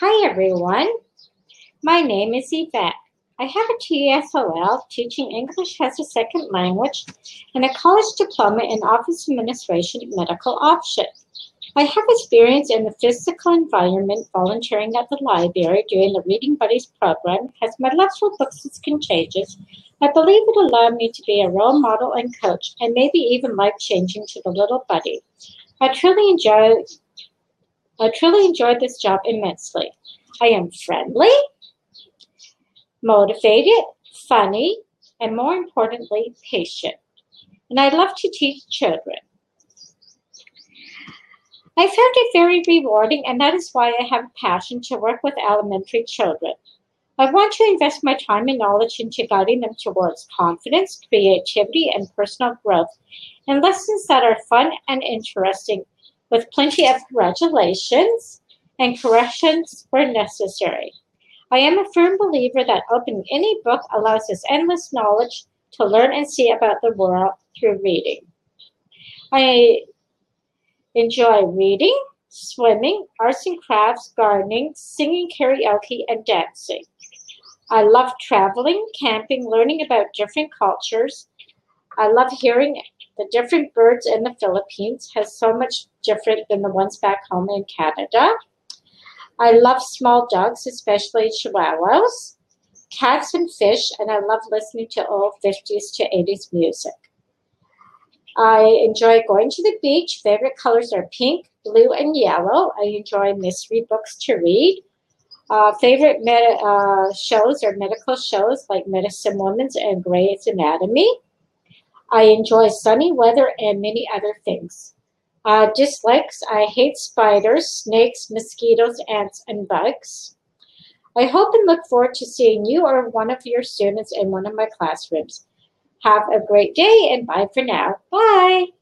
Hi everyone, my name is Yvette. I have a TESOL, teaching English as a second language, and a college diploma in office administration medical option. I have experience in the physical environment volunteering at the library during the Reading Buddies program. As my love for books is contagious, I believe it allowed me to be a role model and coach, and maybe even life-changing to the little buddy. I truly enjoy I truly enjoyed this job immensely. I am friendly, motivated, funny, and more importantly, patient. And I love to teach children. I found it very rewarding, and that is why I have a passion to work with elementary children. I want to invest my time and knowledge into guiding them towards confidence, creativity, and personal growth, and lessons that are fun and interesting with plenty of congratulations and corrections where necessary. I am a firm believer that opening any book allows us endless knowledge to learn and see about the world through reading. I enjoy reading, swimming, arts and crafts, gardening, singing karaoke, and dancing. I love traveling, camping, learning about different cultures. I love hearing the different birds in the Philippines has so much different than the ones back home in Canada. I love small dogs, especially chihuahuas, cats and fish, and I love listening to old 50s to 80s music. I enjoy going to the beach. Favorite colors are pink, blue, and yellow. I enjoy mystery books to read. Uh, favorite med- uh, shows are medical shows like Medicine Woman's and Grey's Anatomy. I enjoy sunny weather and many other things. Uh, dislikes, I hate spiders, snakes, mosquitoes, ants, and bugs. I hope and look forward to seeing you or one of your students in one of my classrooms. Have a great day and bye for now. Bye.